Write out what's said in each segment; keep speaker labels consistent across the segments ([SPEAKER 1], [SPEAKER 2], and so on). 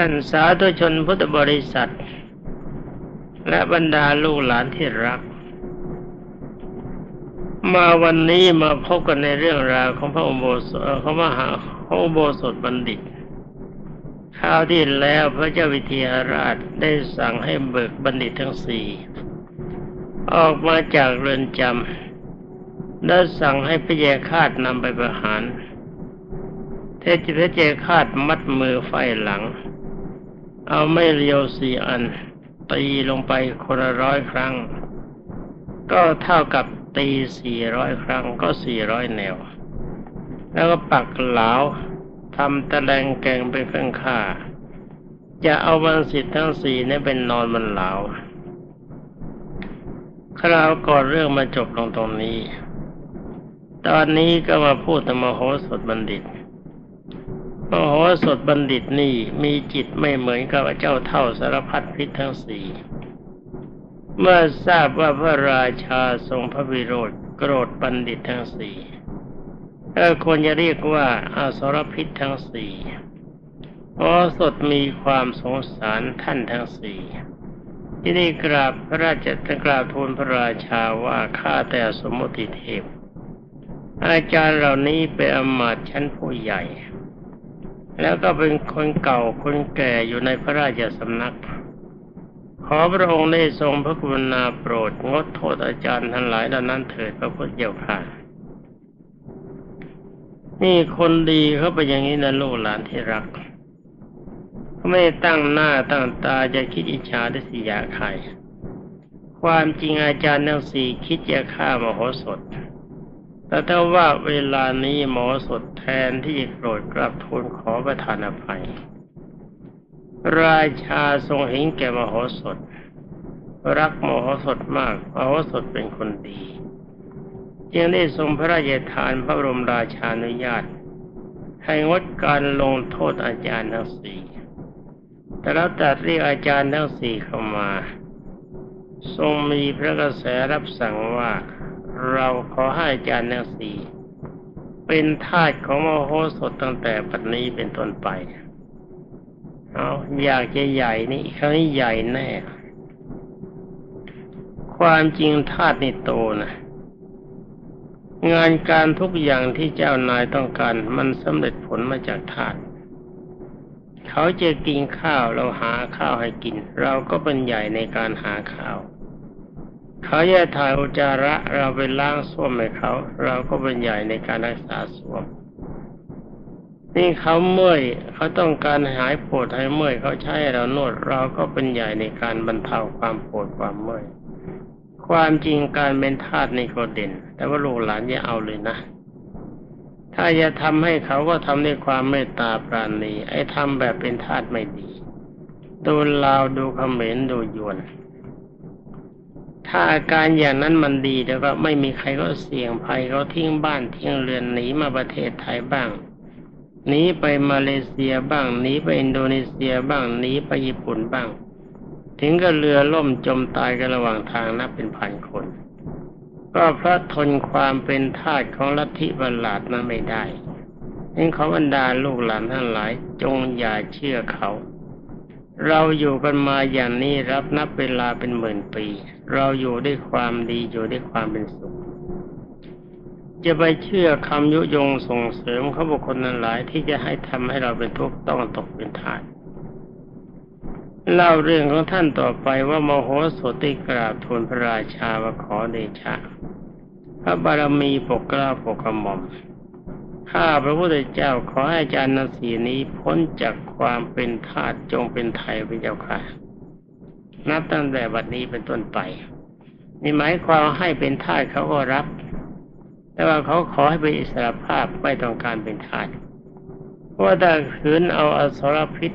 [SPEAKER 1] ท่านสาธุชนพุทธบริษัท และบรรดาลูกหลานที่รัก มาวันนี้มาพบกันในเรื่องราวของพระองค์โบสถของมหาพระอโบสถบัณฑิตคราวที่แล้วพระเจ้าวิเทหราชได้สั่งให้เบิกบัณฑิตทั้งสี่ออกมาจากเรือนจำและสั่งให้พระเยาคาดนำไปประหารเทจิพระเจคาดมัดมือไฟหลัง เอาไม่เรียวสี่อัน ตีลงไปคนละร้อยครั้ง ก็เท่ากับตีสี่ร้อยครั้งก็สี่ร้อยแนว แล้วก็ปักเหลาทำตะแลงแกงเป็นเครื่องฆ่า จะเอาบันสิทธิ์ทั้งสี่นี้เป็นนอนบนเหลาคราวก่อนเรื่องมาจบลงตรงนี้ ตอนนี้ก็มาพูดถึงมโหสถบัณฑิต มโหสถบัณฑิตนี่มีจิตไม่เหมือนกับเจ้าเท่าสารพัดพิษทั้งสี่เมื่อทราบว่าพระราชาทรงพระวิโรธโกรธบัณฑิตทั้งสี่เออควรจะเรียกว่าอาสรพิษทั้งสี่โอสถมีความสงสารท่านทั้งสี่ที่ได้กราบพระราชกราบทูลพระราชาว่าข้าแต่สมมติเทพ อาจารย์เหล่านี้เป็นอมาตชั้นผู้ใหญ่ แล้วก็เป็นคนเก่าคนแก่อยู่ในพระราชสำนัก ขอพระองค์ได้ทรงพระกรุณาโปรดงดโทษอาจารย์ทั้งหลายเหล่านั้นเถิดพระพุทธเจ้าค่ะนี่คนดีเขาเป็นอย่างนี้นะลูกหลานที่รักเขาไม่ตั้งหน้าตั้งตาจะคิดอิจฉาไดิสิยาใครความจริงอาจารย์ทั้งสี่คิดจะฆ่ามโหสถ แต่ถ้าว่าเวลานี้หมอสดแทนที่โกรธกราบทูลขอประทานอภัย ราชาทรงเห็นแก่มโหสถ รักมโหสถมากมโหสถเป็นคนดี จึงได้ทรงพระราชทานพระบรมราชานุญาต ให้งดการลงโทษอาจารย์ทั้งสี่แต่แล้วตัดเรียกอาจารย์ทั้งสี่เข้ามา ทรงมีพระกระแสรับสั่งว่า เราขอให้อาจารย์ทั้งสี่เป็นทาสของมโหสถตั้งแต่ปัจนี้เป็นต้นไป เอาอยากจะใหญ่นี่ครั้งนี้ใหญ่แน่ ความจริงทาสนี่โตนะงานการทุกอย่างที่เจ้านายต้องการมันสำเร็จผลมาจากทาสเขาจะกินข้าวเราหาข้าวให้กิน เราก็เป็นใหญ่ในการหาข้าว เขาจะถ่ายอุจจาระเราไปล้างส้วมให้เขา เราก็เป็นใหญ่ในการรักษาส้วม นี่เขาเมื่อยเขาต้องการหายปวดให้เมื่อยเขาใช้เรานวด เราก็เป็นใหญ่ในการบรรเทาความปวดความเมื่อยความจริงการเป็นทาสในก็เด่น แต่ว่าลูกหลานอย่าเอาเลยนะ ถ้าจะทำให้เขาก็ทำด้วยความเมตตาปราณีไอ้ทำแบบเป็นทาสไม่ดี ดูลาวดูเขมรดูยวน ถ้าอาการอย่างนั้นมันดีแต่ก็ไม่มีใครก็เสี่ยงภัยเขาทิ้งบ้านทิ้งเรือนหนีมาประเทศไทยบ้างหนีไปมาเลเซียบ้างหนีไปอินโดนีเซียบ้างหนีไปญี่ปุ่นบ้าง ถึงกับเรือล่มจมตายกันระหว่างทางนับเป็นพันคน ก็เพราะทนความเป็นทาสของลัทธิบัลลาดนั้นไม่ได้นี่เขาบรรดาลูกหลานทั้งหลายจงอย่าเชื่อเขา เราอยู่กันมาอย่างนี้รับนับเวลาเป็นหมื่นปี เราอยู่ด้วยความดีอยู่ด้วยความเป็นสุข จะไปเชื่อคำยุยงส่งเสริมเขาบุคคลนั้นหลายที่จะให้ทำให้เราเป็นทุกข์ต้องตกเป็นทาสเล่าเรื่องของท่านต่อไปว่ามโหสถได้กราบทูลพระราชาว่าขอเดชะ พระบารมีปกกล้าปกกระหม่อม ข้าพระพุทธเจ้าขอให้อาจารย์นาสีนี้พ้นจากความเป็นทาสจงเป็นไทยเป็นเจ้าค่ะ นับตั้งแต่บัดนี้เป็นต้นไปนี่หมายความให้เป็นทาสเขาก็รับ แต่ว่าเขาขอให้เป็นอิสระภาพไม่ต้องการเป็นทาสเพราะว่าถ้าขืนเอาอสรพิษ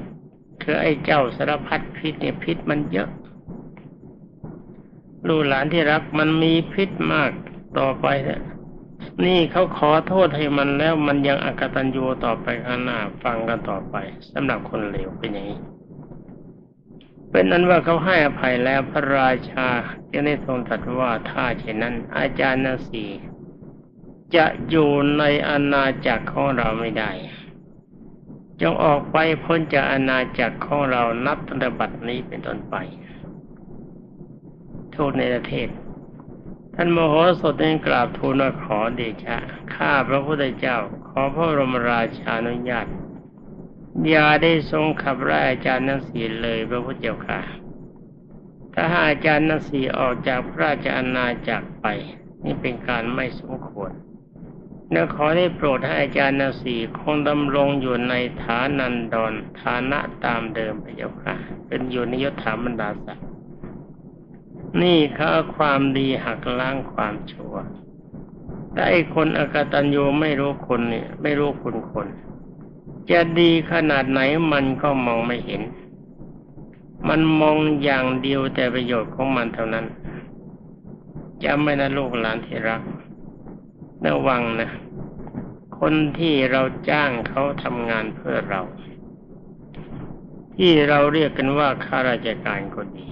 [SPEAKER 1] คือไอ้เจ้าสารพัดพิษเนี่ยพิษมันเยอะ ลูกหลานที่รักมันมีพิษมากต่อไปเนี่ย นี่เขาขอโทษให้มันแล้วมันยังอกตัญญูต่อไปข้างหน้าฟังกันต่อไปสำหรับคนเลวเป็นอย่างนี้ เป็นนั้นว่าเขาให้อภัยแล้วพระราชาจะได้ทรงตรัสว่าถ้าเช่นนั้น อาจารย์นาสีจะอยู่ในอาณาจักรของเราไม่ได้จงออกไปพ้นจากอาณาจักรของเรานับตั้งแต่บัดนี้เป็นต้นไป โทูตในประเทศ ท่านโมโหสถนั้นกราบทูลว่าขอเดชะข้าพระพุทธเจ้า ขอพระบรมราชานุญาตอย่าได้ทรงขับไล่อาจารย์นังสีเลยพระพุทธเจ้าค่ะ ถ้าหาอาจารย์นังสีออกจากพระราชอาณาจักรไป นี่เป็นการไม่สมควรและขอได้โปรดให้อาจารย์นาสีคงดำรงอยู่ในฐานันดรฐานะตามเดิมพระเจ้าค่ะ เป็นอยู่ในยศถาบรรดาศักดิ์ นี่เขาความดีหักล้างความชั่วแต่ไอ้คนอกตัญญูไม่รู้คนเนี่ย ไม่รู้คุณคน จะดีขนาดไหนมันก็มองไม่เห็น มันมองอย่างเดียวแต่ประโยชน์ของมันเท่านั้นจำไม่นะลูกหลานที่รักระวังนะ คนที่เราจ้างเขาทำงานเพื่อเรา ที่เราเรียกกันว่าข้าราชการก็ดี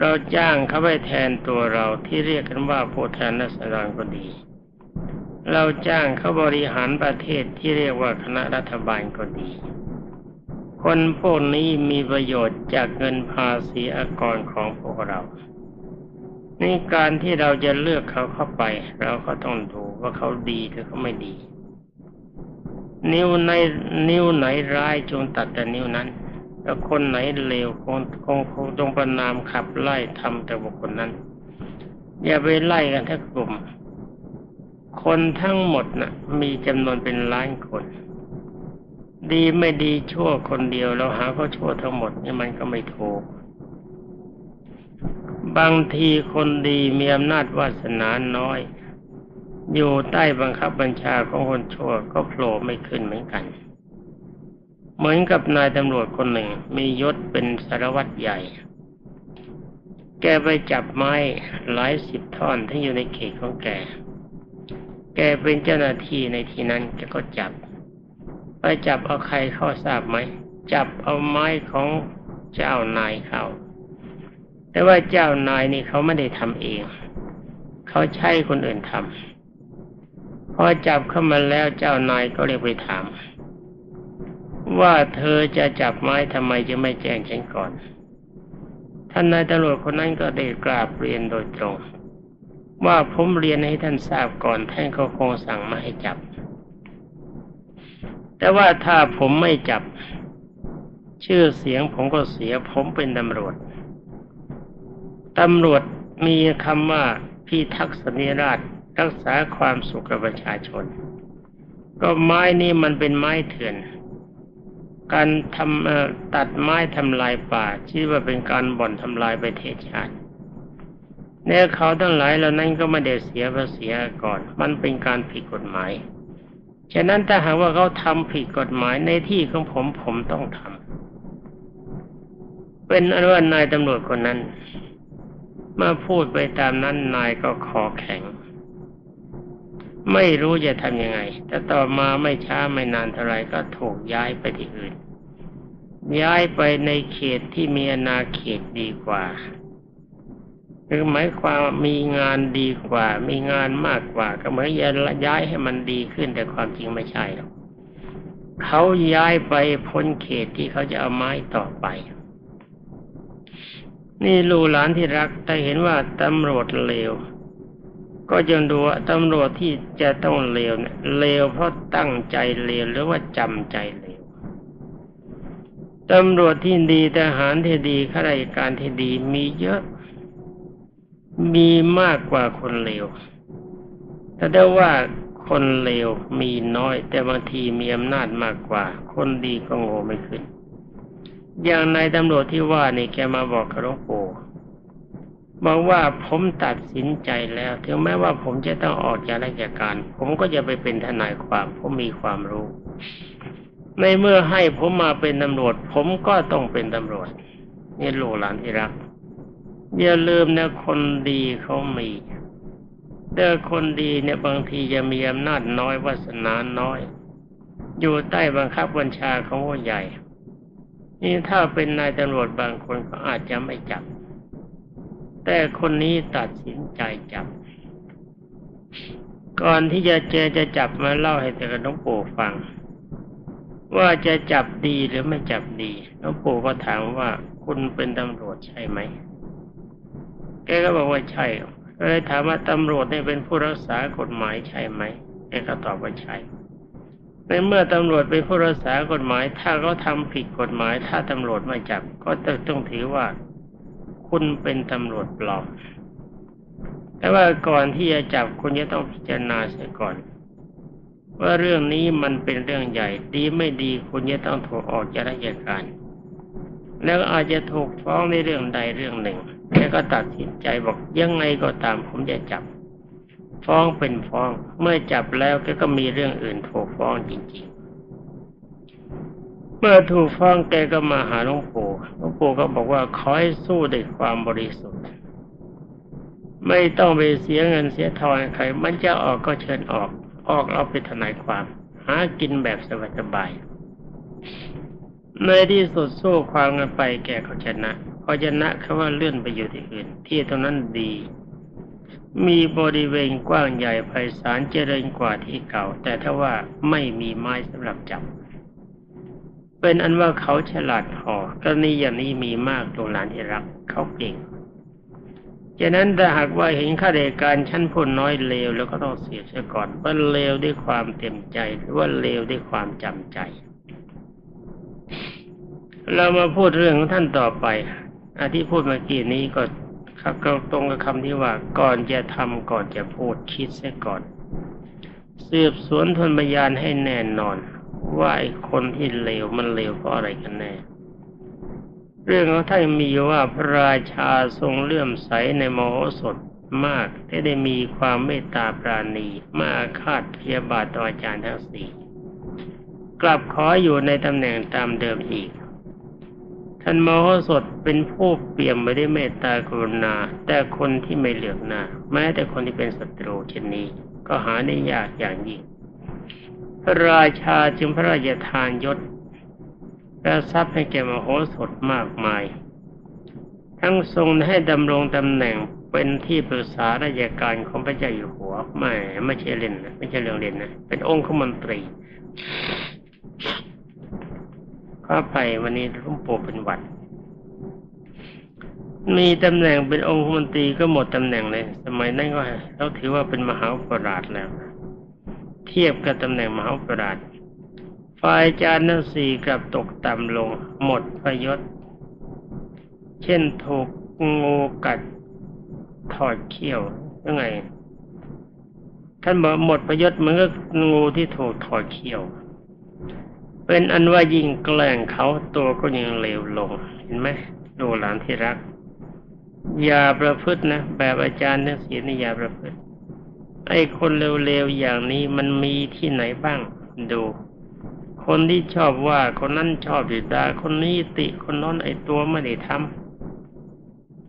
[SPEAKER 1] เราจ้างเขาไปแทนตัวเราที่เรียกกันว่าผู้แทนนักสดงก็ดี เราจ้างเขาบริหารประเทศที่เรียกว่าคณะรัฐบาลก็ดี คนพวกนี้มีประโยชน์จากเงินภาษีอากรของพวกเรานี่การที่เราจะเลือกเขาเข้าไป เราก็ต้องดูว่าเขาดีหรือเขาไม่ดี นิ้วในนิ้วไหนร้ายจงตัดแต่นิ้วนั้น แล้วคนไหนเลวคงคงคงจงประนามขับไล่ทำแต่บุคคลนั้น อย่าไปไล่กันทั้งกลุ่ม คนทั้งหมดนะ่ะ มีจำนวนเป็นล้านคน ดีไม่ดีชั่วคนเดียวเราหาเขาชั่วทั้งหมดนี่มันก็ไม่ถูกบางทีคนดีมีอำนาจวาสนาน้อย อยู่ใต้บังคับบัญชาของคนชั่วก็โผล่ไม่ขึ้นเหมือนกัน เหมือนกับนายตำรวจคนหนึ่ง มียศเป็นสารวัตรใหญ่ แกไปจับไม้หลายสิบท่อนที่อยู่ในเขตของแก แกเป็นเจ้าหน้าที่ในที่นั้นแกก็จับ ไปจับเอาใครเข้าทราบไหม จับเอาไม้ของเจ้านายเขา แต่ว่าเจ้านายนี่เขาไม่ได้ทำเอง เขาใช้คนอื่นทำพอจับเข้ามาแล้วเจ้านายก็เรียกไปถาม ว่าเธอจะจับไม้ทำไมจะไม่แจ้งฉันก่อน ท่านนายตำรวจคนนั้นก็ได้กราบเรียนโดยตรง ว่าผมเรียนให้ท่านทราบก่อนท่านก็คงสั่งมาให้จับ แต่ว่าถ้าผมไม่จับ ชื่อเสียงผมก็เสียผมเป็นตำรวจตำรวจมีคำว่าพิทักษ์สันนิราชรักษาความสุขกับประชาชน ก็ไม้นี้มันเป็นไม้เถื่อน การทำตัดไม้ทำลายป่าชื่อว่าเป็นการบ่อนทำลายประเทศชาติเนี่ยเขาทั้งหลายเหล่านั้นก็ไม่ได้เสียภาษีก่อน มันเป็นการผิดกฎหมาย ฉะนั้นถ้าหากว่าเขาทำผิดกฎหมายในที่ของผมผมต้องทำเป็นอนว่านายตำรวจคนนั้น เมื่อพูดไปตามนั้นนายก็ขอแข็ง ไม่รู้จะทำยังไง แต่ต่อมาไม่ช้าไม่นานเท่าไรก็ถูกย้ายไปที่อื่น ย้ายไปในเขตที่มีอาณาเขตดีกว่าคือหมายความมีงานดีกว่า มีงานมากกว่า ก็เหมือนย้ายให้มันดีขึ้นแต่ความจริงไม่ใช่หรอกเขาย้ายไปพ้นเขตที่เขาจะเอาไม้ต่อไป นี่ลูกหลานที่รักแต่เห็นว่าตำรวจเลว ก็จงดูว่าตำรวจที่จะต้องเลวเนี่ยเลวเพราะตั้งใจเลวหรือว่าจำใจเลวตำรวจที่ดีทหารที่ดีข้าราชการที่ดีมีเยอะ มีมากกว่าคนเลวแต่ได้ว่าคนเลวมีน้อย แต่บางทีมีอำนาจมากกว่า คนดีก็โง่ไม่ขึ้น อย่างนายตำรวจที่ว่านี่แกมาบอกกับหลวงปู่ บอกว่าผมตัดสินใจแล้ว ถึงแม้ว่าผมจะต้องออกจากราชการ ผมก็จะไปเป็นทนายความ ผมมีความรู้ ในเมื่อให้ผมมาเป็นตำรวจ ผมก็ต้องเป็นตำรวจนี่ลูกหลานที่รักอย่าลืมนะคนดีเขามีเด้อคนดีเนี่ยบางทีจะมีอำนาจน้อยวาสนาน้อย อยู่ใต้บังคับบัญชาของผู้ใหญ่ นี่ถ้าเป็นนายตำรวจบางคนก็อาจจะไม่จับ แต่คนนี้ตัดสินใจจับ ก่อนที่จะเจอจะจับมาเล่าให้แต่กับน้องปู่ฟัง ว่าจะจับดีหรือไม่จับดีหลวงปู่ก็ถามว่าคุณเป็นตำรวจใช่ไหม แกก็บอกว่าใช่ก็เลยถามว่าตำรวจเนี่ยเป็นผู้รักษากฎหมายใช่ไหมแกก็ตอบว่าใช่ในเมื่อตำรวจเป็นผู้รักษากฎหมาย ถ้าเขาทำผิดกฎหมาย ถ้าตำรวจไม่จับ ก็ต้องถือว่า คุณเป็นตำรวจปลอม แต่ว่าก่อนที่จะจับคุณจะต้องพิจารณาเสียก่อน ว่าเรื่องนี้มันเป็นเรื่องใหญ่ ดีไม่ดีคุณจะต้องถูกออกจากราชการ แล้วอาจจะถูกฟ้องในเรื่องใดเรื่องหนึ่งแกก็ตัดสินใจบอกยังไงก็ตามผมจะจับ ฟ้องเป็นฟ้อง เมื่อจับแล้วกก็มีเรื่องอื่นถูกฟ้องจริงๆ เมื่อถูกฟ้องแกก็มาหาหลวงปู่หลวงปู่ก็บอกว่าขอให้สู้ด้วยความบริสุทธิ์ ไม่ต้องไปเสียเงินเสียทองใคร มันจะออกก็เชิญออก ออกเอาไปทนายความ หากินแบบสบายๆในที่สุดสู้ความกันไปแกเขาชนะพอชนะเขาว่าเลื่อนไปอยู่ที่อื่น ที่ตรงนั้นดี มีบริเวณกว้างใหญ่ไพศาลเจริญกว่าที่เก่า แต่ถ้าว่าไม่มีไม้สำหรับจับ เป็นอันว่าเขาฉลาดพอกรณีอย่างนี้มีมากโรงหลานที่รักเขาเก่งฉะนั้นถ้าหากว่าเห็นข้าราชการชั้นผู้น้อยเลวแล้วก็ต้องเสียเสียก่อนว่าเลวด้วยความเต็มใจหรือว่าเลวด้วยความจำใจ เรามาพูดเรื่องของท่านต่อไปอันที่พูดเมื่อกี้นี้ก็ครับก็ตรงกับคำที่ว่าก่อนจะทำก่อนจะพูดคิดเสียก่อน สืบสวนทนพยานให้แน่นอน ว่าไอ้คนที่เลวมันเลวเพราะอะไรกันแน่ เรื่องของท่านมีว่าพระราชาทรงเลื่อมใสในมโหสถมากที่ได้มีความเมตตาปราณีมาอาฆาตพยาบาทต่ออาจารย์ทั้งสี่กลับขออยู่ในตำแหน่งตามเดิมอีก ท่านมโหสถเป็นผู้เปี่ยมไปด้วยเมตตากรุณา แต่คนที่ไม่เหลือกหน้าแม้แต่คนที่เป็นศัตรูเช่นนี้ ก็หาได้ยากอย่างยิ่ง พระราชาจึงพระราชทานยศและทรัพย์ให้แก่มโหสถมากมาย ทั้งทรงให้ดำรงตำแหน่งเป็นที่ปรึกษาราชการของพระเจ้าอยู่หัวไม่ไม่ใช่เล่นนะไม่ใช่เรื่องเล่นนะเป็นองค์ขมนตรีข้าไปวันนี้หลวงปู่เป็นวัดมีตำแหน่งเป็นองค์มนตรีก็หมดตำแหน่งเลย สมัยนั้นก็เราถือว่าเป็นมหาปราชแล้ว เทียบกับตำแหน่งมหาปราชฝ่ายจารย์สี่กลับตกต่ำลงหมดประยศ เช่นถูกงูกัดถอดเขี้ยวยังไง ท่านบอกหมดประยศมือนกับงูที่ถูกถอดเขี้ยว เป็นอันว่ายิ่งแกล้งเขาตัวก็ยังเลวลง เห็นไหมดูหลานที่รัก อย่าประพฤตินะ แบบอาจารย์เนี่ยเสียนี่อย่าประพฤติ ไอ้คนเลวๆอย่างนี้มันมีที่ไหนบ้าง ดู คนที่ชอบว่าคนนั้นชอบดิดาคนนี้ติคนน้นไอ้ตัวไม่ได้ท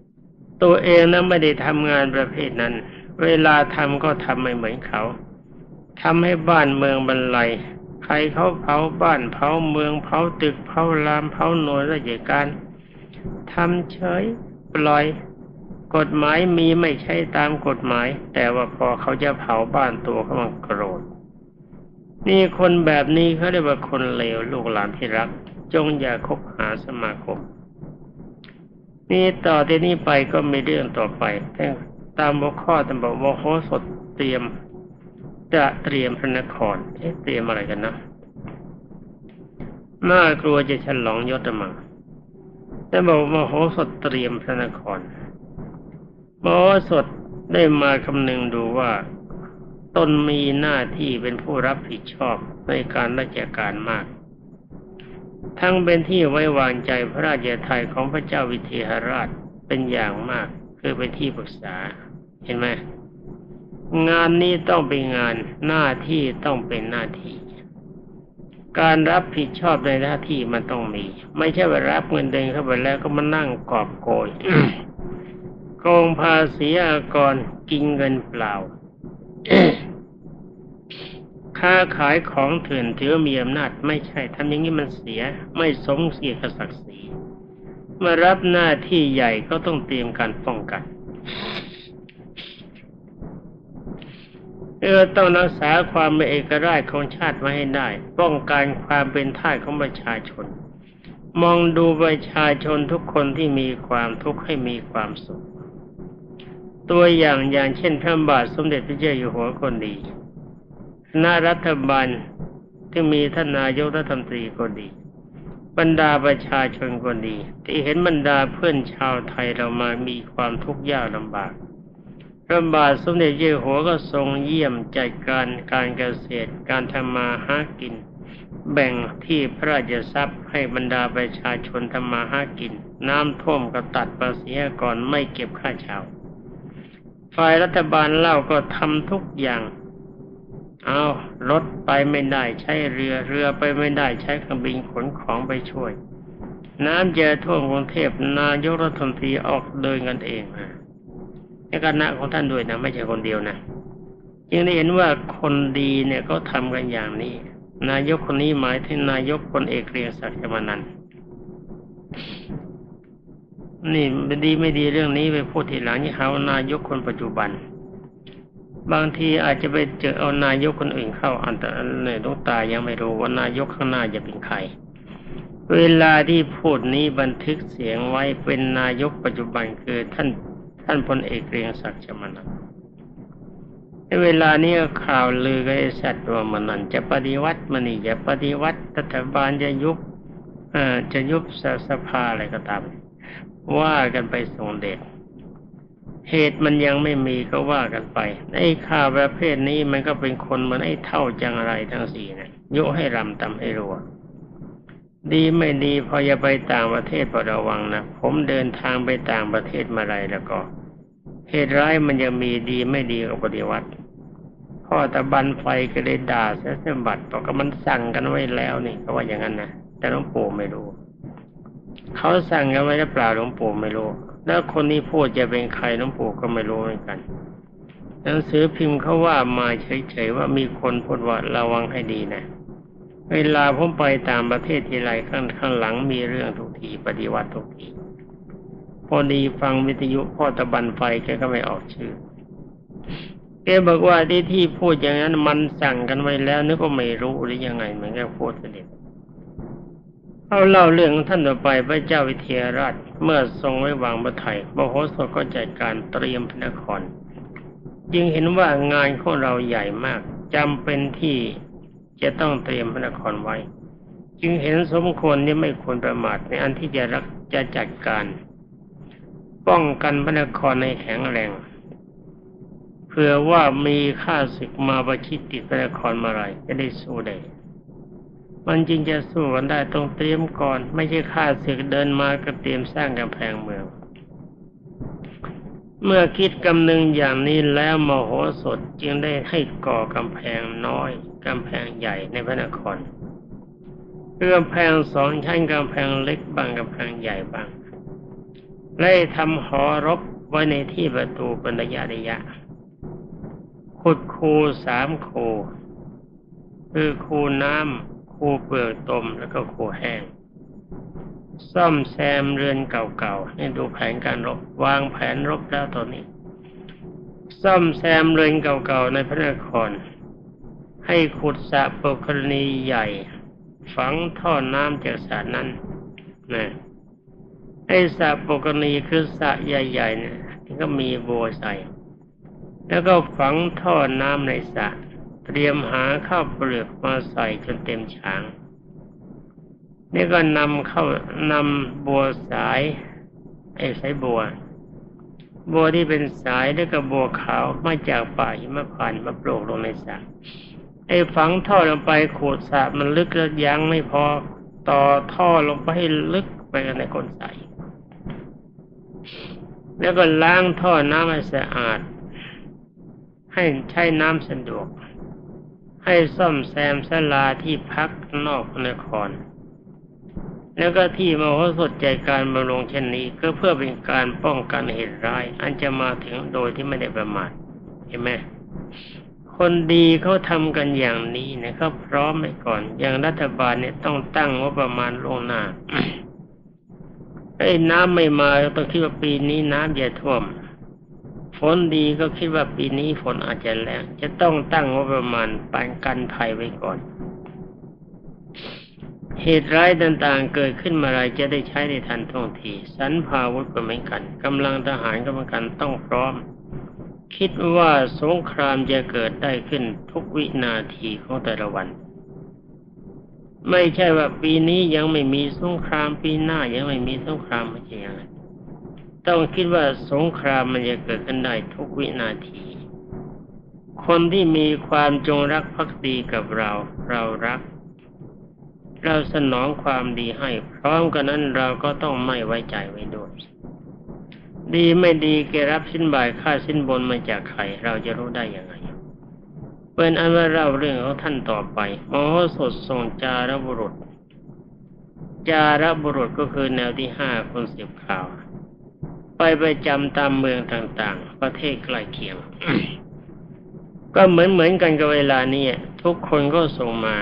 [SPEAKER 1] ำตัวเองนะไม่ได้ทำงานประเภทนั้น เวลาทำก็ทำไม่เหมือนเขาทำให้บ้านเมืองบรรลัยใครเขาเผาบ้านเผาเมืองเผาตึกเผารามเผาหน่วยราชการทำเฉยปล่อย กฎหมายมีไม่ใช่ตามกฎหมาย แต่ว่าพอเขาจะเผาบ้านตัวเขามันโกรธ นี่คนแบบนี้เขาเรียกว่าคนเลวลูกหลานที่รัก จงอย่าคบหาสมาคม นี่ต่อที่นี้ไปก็มีเรื่องต่อไปตามหัวข้อตามบอกว่าโหสดเตรียม จะเตรียมพระนครเเตรียมอะไรกันนะน่ากลัวจะฉลองยศมังแต่บอกมโหสถเตรียมพระนคร มโหสถได้มาคำนึงดูว่า ตนมีหน้าที่เป็นผู้รับผิดชอบในการราชการมาก ทั้งเป็นที่ไว้วางใจพระราชาไทยของพระเจ้าวิเทหราชเป็นอย่างมาก คือเป็นที่ปรึกษา เห็นไหมงานนี้ต้องเป็นงานหน้าที่ต้องเป็นหน้าที่ การรับผิดชอบในหน้าที่มันต้องมี ไม่ใช่ว่ารับเงินเดือนเข้าไปแล้วก็มานั่งกอบโกย โกงภาษีอากรกินเงินเปล่า ค้าขายของเถื่อนถือมีอำนาจไม่ใช่ทำอย่างนี้มันเสีย ไม่สมเสียกับศักดิ์ศรีเมื่อรับหน้าที่ใหญ่ก็ต้องเตรียมการป้องกันเออต้องรักษาความเป็นเอกราชของชาติไว้ให้ได้ ป้องกันความเป็นท่าของประชาชน มองดูประชาชนทุกคนที่มีความทุกข์ให้มีความสุข ตัวอย่างอย่างเช่นพระบาทสมเด็จพระเจ้าอยู่หัวคนดีคณะรัฐบาลที่มีท่านนายกรัฐมนตรีก็ดี บรรดาประชาชนก็ดี ที่เห็นบรรดาเพื่อนชาวไทยเรามามีความทุกข์ยากลำบากพระบาทสมเด็จเจ้าหัวก็ทรงเยี่ยมจัดการการเกษตร การทำมาหากิน แบ่งที่พระราชทรัพย์ให้บรรดาประชาชนทำมาหากิน น้ำท่วมก็ตัดภาษีก่อนไม่เก็บค่าเช่า ฝ่ายรัฐบาลเล่าก็ทำทุกอย่าง เอารถไปไม่ได้ใช้เรือเรือไปไม่ได้ใช้เครื่องบินขนของไปช่วย น้ำเจอท่วมกรุงเทพนายกรัฐมนตรีออกเดินกันเองนะในคณะของท่านด้วยนะไม่ใช่คนเดียวนะจึงได้เห็นว่าคนดีเนี่ยก็ทำกันอย่างนี้ นายกคนนี้หมายถึงนายกพลเอกเรียงศักดิ์มานัน นี่ไม่ดีไม่ดีเรื่องนี้ไปพูดทีหลังนี่เขานายกคนปัจจุบัน บางทีอาจจะไปเจอเอานายกคนอื่นเข้า อันตรายลูกตายังไม่รู้ว่านายกข้างหน้าจะเป็นใคร เวลาที่พูดนี้บันทึกเสียงไว้เป็นนายกปัจจุบันคือท่านท่านพลเอกเรียงศักดิ์ชมานันในเวลานี้ข่าวลือก็ไอ้สัตว์ว่ามันนั่นจะปฏิวัติมันนี่จะปฏิวัติรัฐบาลจะยุบจะยุบสภาอะไรก็ตาม ว่ากันไปส่งเดชเหตุมันยังไม่มีก็ว่ากันไปไอ้ข่าวประเภทนี้มันก็เป็นคนเหมือนไอ้เท่าจังไรทั้งสี่นะโยให้รำตำให้รัวดีไม่ดีพอจะไปต่างประเทศพอระวังนะผมเดินทางไปต่างประเทศมาไรแล้วก็ เหตุร้ายมันยังมีดีไม่ดีกับปฏิวัติพ่อตะบันไฟก็เลยด่าเสียสมบัติบอกว่ามันสั่งกันไว้แล้วนี่เขาว่าอย่างนั้นนะแต่หลวงปู่ไม่รู้ เขาสั่งกันไว้หรือเปล่าหลวงปู่ไม่รู้ แล้วคนนี้พูดจะเป็นใครน้องปู่ก็ไม่รู้เหมือนกัน หนังสือพิมพ์เขาว่ามาเฉยๆว่ามีคนพูดว่าระวังให้ดีนะ เวลาผมไปต่างประเทศทีไรข้างข้างหลังมีเรื่องทุกทีปฏิวัติทุกทีพอดีฟังวิทยุพ่อตะบันไฟแกก็ไม่ออกชื่อแกบอกว่าที่ที่พูดอย่างนั้นมันสั่งกันไว้แล้วนึกว่าไม่รู้หรือยังไงเหมือนกับพูดเสด็จ เอาเล่าเรื่องท่านต่อไปพระเจ้าวิเทหราชเมื่อทรงไว้วางพระไทยมโหสถก็จัดการเตรียมพระนคร จึงเห็นว่างานของเราใหญ่มากจำเป็นที่จะต้องเตรียมพระนครไว้ จึงเห็นสมควรที่ไม่ควรประมาทในอันที่จะรักจะจัดการ ป้องกันพระนครในแข็งแรงเผื่อว่ามีข้าศึกมาประชิดติดพระนครมาไรจะได้สู้ได้ มันจริงจะสู้กันได้ต้องเตรียมก่อน ไม่ใช่ข้าศึกเดินมาก็เตรียมสร้างกำแพงเมือง เมื่อคิดกำนึงอย่างนี้แล้วมโหสถจึงได้ให้ก่อกำแพงน้อยกำแพงใหญ่ในพระนครกำแพงสองชั้นกำแพงเล็กบางกำแพงใหญ่บางไล่ทำหอรบไว้ในที่ประตูเป็นระยะระยะขุดคูสามคูคือคูน้ำ คูเปลือกตมแล้วก็คูแห้ง ซ่อมแซมเรือนเก่าๆนี่ดูแผนการรบวางแผนรบแล้วตอนนี้ ซ่อมแซมเรือนเก่าๆในพระนคร ให้ขุดสระปกรณีใหญ่ ฝังท่อน้ำจากสระนั้นนะไอ้สระปกรณีคือสระใหญ่ๆเนี่ยก็มีโบใส่แล้วก็ฝังท่อน้ำในสระ เตรียมหาข้าวเปลือกมาใส่จนเต็มฉาง นี่ก็นำเข้านำบัวสายไอ้สายบัว บัวที่เป็นสายแล้วก็บัวขาวมาจากป่าหิมพานมาโปรกลงในสระไอ้ฝังท่อลงไปขูดสระมันลึกแล้วยังไม่พอต่อท่อลงไปให้ลึกไปกันในก้นใสแล้วก็ล้างท่อน้ำให้สะอาด ให้ใช้น้ำสะดวก ให้ซ่อมแซมศาลาที่พักนอกนคร แล้วก็ที่มโหสถใจการบำรุงเช่นนี้ก็เพื่อเป็นการป้องกันเหตุร้าย อันจะมาถึงโดยที่ไม่ได้ประมาทเห็นไหมคนดีเขาทำกันอย่างนี้นี่ยเขาพร้อมไว้ก่อน อย่างรัฐบาลเนี่ยต้องตั้งว่าประมาณลงหน้าไอ้น้ำไม่มาต้องคิดว่าปีนี้น้ำจะท่วม นดีก็คิดว่าปีนี้ฝนอาจจะแรงจะต้องตั้งงบประมาณปานกันภัยไว้ก่อน เหตุร้ายต่างๆ เกิดขึ้นมาอะไรจะได้ใช้ในทันท่วงทีสันพาวุธก็เหมือนกันกำลังทหารก็เหมือนกันต้องพร้อม คิดว่าสงครามจะเกิดได้ขึ้นทุกวินาทีของแต่ละวัน ไม่ใช่ว่าปีนี้ยังไม่มีสงครามปีหน้ายังไม่มีสงครามไม่ใช่อย่างนั้น ต้องคิดว่าสงครามมันจะเกิดขึ้นได้ทุกวินาที คนที่มีความจงรักภักดีกับเรา เรารัก เราสนองความดีให้ พร้อมกันนั้นเราก็ต้องไม่ไว้ใจไว้ด้วย ดีไม่ดีแกรับสินบายค่าสินบนมาจากใครเราจะรู้ได้ยังไงเป็นอันว่าเราเรื่องของท่านต่อไปมโหสถทรงจารบุรุษ จารบุรุษก็คือแนวที่ห้าคนเสียบข่าว ไปไปจำตามเมืองต่างๆ ประเทศใกล้เคียง ก็เหมือนเหมือนกันกับเวลานี้ทุกคนก็ส่งมา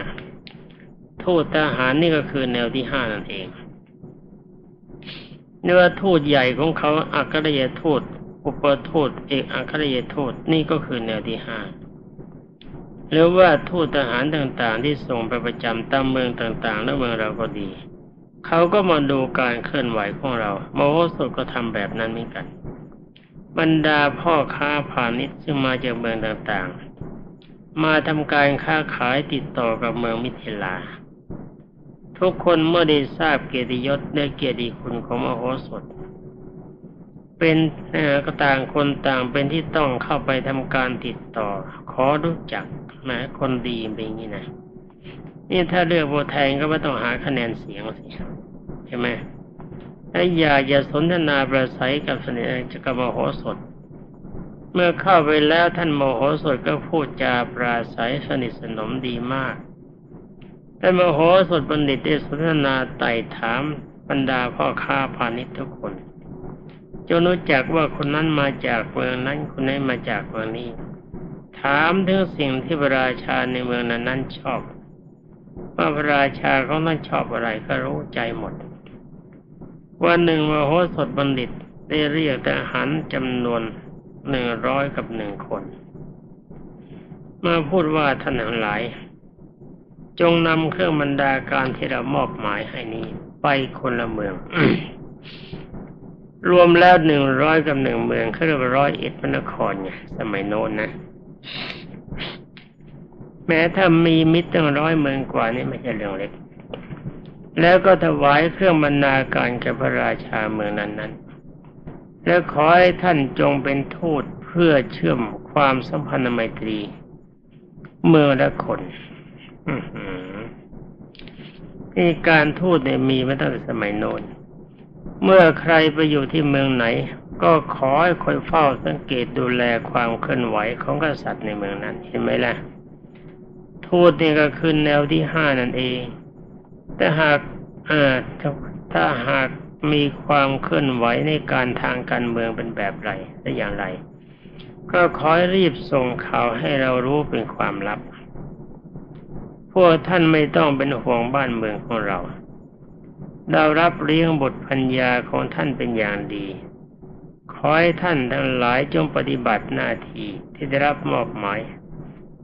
[SPEAKER 1] ทูตทหารนี่ก็คือแนวที่ห้านั่นเองเนื้อทูตใหญ่ของเขาอัครยทูตอุปทูตเอกอัครยทูตนี่ก็คือแนวที่ห้าหรือว่าทูตทหารต่างๆ ที่ส่งไปประจำตามเมืองต่างๆ แล้วเมืองเราก็ดี เขาก็มาดูการเคลื่อนไหวของเราโมโหสถก็ทำแบบนั้นเหมือนกัน บรรดาพ่อค้าพาณิชย์ซึ่งมาจากเมืองต่างๆ มาทำการค้าขายติดต่อกับเมืองมิถิลา ทุกคนเมื่อได้ทราบเกียรติยศและเกียรติคุณของมโหสถ เป็นก็ต่างคนต่างเป็นที่ต้องเข้าไปทำการติดต่อ ขอรู้จักแม้คนดีเป็นอย่างนี้นะ นี่ถ้าเลือกโบแทนก็ไม่ต้องหาคะแนนเสียงสิใช่ไหมถ้อยากจะสนทนาประสัยกับเสนิทกับมโหสถ เมื่อเข้าไปแล้วท่านโมโหสถก็พูดจาปราศัยสนิทสนมดีมากแต่มโหสถบัณฑิตได้สนทนาไต่ถามบรรดาพ่อค้าพาณิชย์ทุกคนจนรู้จักว่าคนนั้นมาจากเมืองนั้นคนนี้มาจากเมืองนี้ ถามถึงสิ่งที่พระราชาในเมืองนั้นนั้นชอบ ว่าพระราชาเขาต้องชอบอะไรก็รู้ใจหมด วันหนึ่งมโหสถบัณฑิตได้เรียกทหารจำนวนหนึ่งร้อยกับหนึ่งคน มาพูดว่าท่านทั้งหลาย จงนำเครื่องบรรดาการที่เรามอบหมายให้นี้ ไปคนละเมือง รวมแล้วหนึ่งร้อยกับหนึ่งเมืองเขาเรียกว่าร้อยเอ็ดพระนครไงสมัยโน้นนะ แม้ถ้ามีมิตรตั้งร้อยเมืองกว่านี่ไม่ใช่เรื่องเล็ก แล้วก็ถวายเครื่องบรรณาการแก่พระราชาเมืองนั้นๆแล้วขอให้ท่านจงเป็นทูตเพื่อเชื่อมความสัมพันธ์ไมตรี เมืองและคนนี่การทูตเนี่ยมีมาตั้งแต่สมัยโน้น เมื่อใครไปอยู่ที่เมืองไหน ก็ขอให้คอยเฝ้าสังเกตดูแลความเคลื่อนไหวของกษัตริย์ในเมืองนั้น เห็นไหมล่ะ ทูตนี่ก็คือแนวที่ห้านั่นเอง แต่หากถ้าหากมีความเคลื่อนไหวในการทางการเมืองเป็นแบบไรและอย่างไร ก็ขอรีบส่งข่าวให้เรารู้เป็นความลับ พวกท่านไม่ต้องเป็นห่วงบ้านเมืองของเรา เรารับเลี้ยงบทพัญญาของท่านเป็นอย่างดี ขอให้ท่านทั้งหลายจงปฏิบัติหน้าที่ที่ได้รับมอบหมาย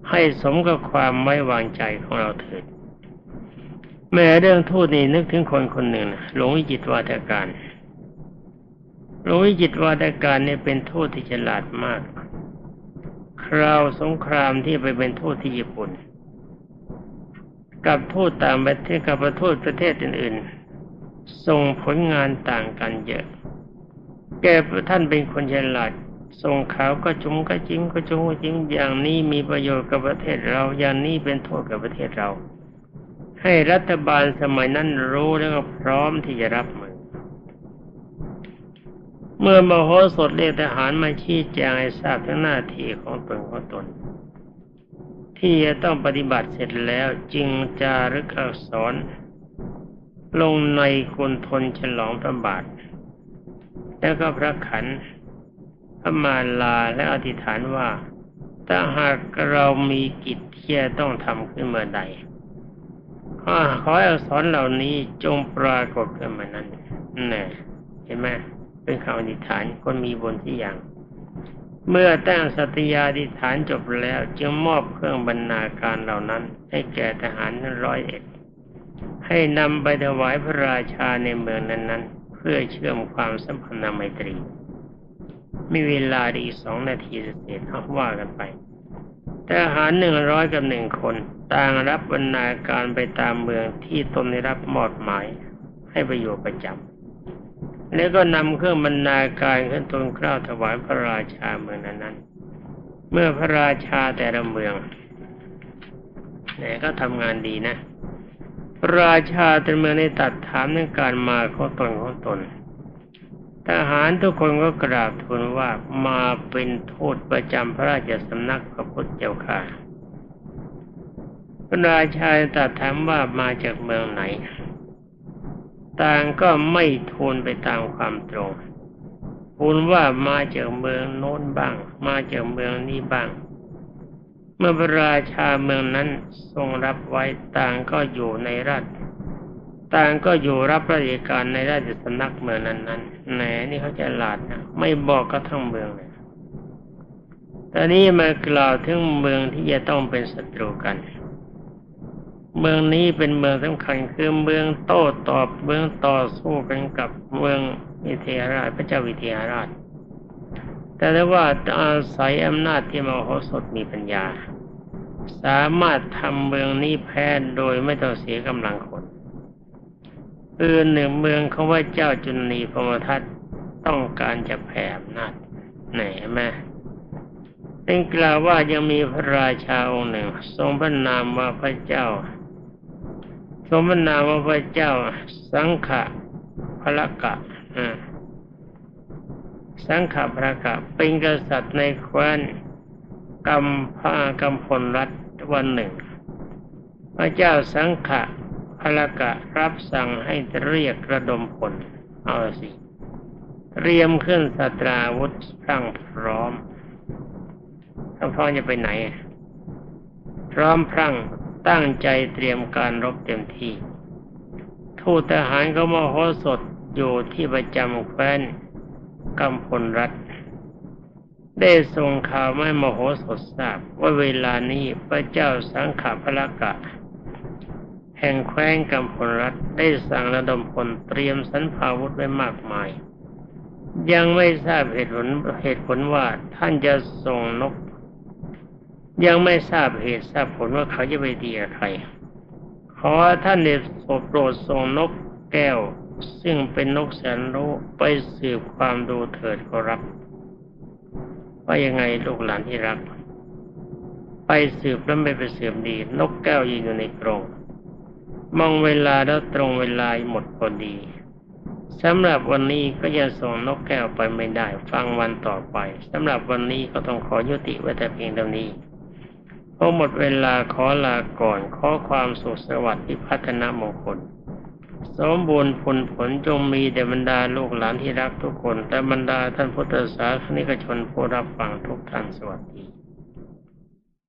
[SPEAKER 1] ให้สมกับความไม่วางใจของเราเถิด แม้เรื่องทูตนี่นึกถึงคนคนหนึ่งหลวงวิจิตวาทการหลวงวิจิตวาทการเนี่ยเป็นทูตที่ฉลาดมาก คราวสงครามที่ไปเป็นทูตที่ญี่ปุ่น กับทูตต่างประเทศกับประทูตประเทศอื่นๆส่งผลงานต่างกันเยอะ แกท่านเป็นคนฉลาด ส่งข่าวก็จุงก็จิ้งก็จุงก็จิ้งอย่างนี้มีประโยชน์กับประเทศเราอย่างนี้เป็นโทษกับประเทศเรา ให้รัฐบาลสมัยนั้นรู้แล้วก็พร้อมที่จะรับมือ เมื่อมโหสถเรียกทหารมาชี้แจงให้ทราบทั้งหน้าที่ของตนของตน ที่จะต้องปฏิบัติเสร็จแล้วจึงจารึกอักษร ลงในกุณทนฉลองพระบาท แล้วก็พระขันพ ระมาลาและอธิษฐานว่า ถ้าหากเรามีกิจที่จะต้องทำขึ้นเมื่อใดขอให้อักษรเหล่านี้จงปรากฏขึ้นมานั้นน่เห็นไหมเป็นคำอธิษฐานคนมีบุญที่อย่าง เมื่อตั้งสัตยาธิฐานจบแล้วจึงมอบเครื่องบรรณาการเหล่านั้น ให้แก่ทหารนั้นร้อยเอ็ด ให้นำไปถวายพระราชาในเมืองนั้นๆ เพื่อเชื่อมความสัมพันธไมตรี มีเวลาอีกสองนาทีเสร็จเอาว่ากันไปทหารหนึ่งร้อยกับหนึ่งคน ต่างรับบรรณาการไปตามเมืองที่ตนได้รับมอบหมาย ให้ไปอยู่ประจำแล้วก็นำเครื่องบรรณาการขึ้นตนกล้าวถวายพระราชาเมืองนั้นๆ เมื่อพระราชาแต่ละเมืองเนี่ยก็ทำงานดีนะพระราชาแต่เมืองได้ตัดถามในการมาของตนของตน ทหารทุกคนก็กราบทูลว่ามาเป็นทูตประจำพระราชสำนักพระพุทธเจ้าค่ะพระราชาตรัสถามว่ามาจากเมืองไหน ต่างก็ไม่ทูลไปตามความตรงทูลว่ามาจากเมืองโน้นบ้าง มาจากเมืองนี้บ้าง เมื่อพระราชาเมืองนั้นทรงรับไว้ต่างก็อยู่ในราช ต่างก็อยู่รับราชการในราชสำนักเมืองนั้นๆแหนนี่เขาจะหลาดนะไม่บอกก็ทั้งเมืองเลยตอนนี้มากล่าวถึงเมืองที่จะต้องเป็นศัตรูกัน เมืองนี้เป็นเมืองสำคัญคือเมืองโต้ตอบเมืองต่อสู้กันกับเมืองวิเทหราชพระเจ้าวิเทหราช แต่ได้ว่าอาศัยอำนาจที่มโหสถมีปัญญา สามารถทำเมืองนี้แพ้โดยไม่ต้องเสียกำลังคน คือหนึ่งเมืองเขาว่าเจ้าจุนีพมทัตต้องการจะแผ่อำนาจไหนแม่เป็นกล่าวว่ายังมีพระราชาองค์หนึ่ง ทรงพระนามว่าพระเจ้า ทรงพระนามว่าพระเจ้า สังขะพระกะสังขะพระกะเป็นกษัตริย์ในแคว้นกำพากำพลรัฐวันหนึ่ง พระเจ้าสังขะ พระกะรับสั่งให้เรียกระดมพลเอาสิเตรียมขึ้นสตราวุธพรั่งพร้อมถ้าพร้อมจะไปไหน พร้อมพรั่งตั้งใจเตรียมการรบเต็มที่ ทูตทหารก็มโหสถอยู่ที่ประจำแคว้นกำพลรัฐ ได้ส่งข่าวไม่มโหสถทราบว่าเวลานี้พระเจ้าสังขพระกะ แห่งแคว้นกำพลรัฐได้สั่งระดมพลเตรียมสันพาวุธไว้มากมาย ยังไม่ทราบเหตุผลเหตุผลว่าท่านจะส่งนก ยังไม่ทราบเหตุทราบผลว่าเขาจะไปดีกับใครขอท่านเดชโปรดส่งนกแก้ว ซึ่งเป็นนกแสนรู้ไปสืบความดูเถิดขอรับ ว่ายังไงลูกหลานที่รัก ไปสืบแล้วไม่ไปสืบดี นกแก้วยืนอยู่ในกรง มองเวลาแล้วตรงเวลาหมดพอดีสำหรับวันนี้ก็ยังส่งนกแก้วไปไม่ได้ ฟังวันต่อไปสำหรับวันนี้ก็ต้องขอยุติไว้แต่เพียงเท่านี้พอหมดเวลาขอลาก่อนขอความสุขสวัสดิ์ที่พัฒนามงคลสมบูรณ์ผลผลจงมีแด่บรรดาลูกหลานที่รักทุกคน แต่บรรดาท่านพุทธศาสนิกชนผู้รับฟังทุกท่านสวัสดี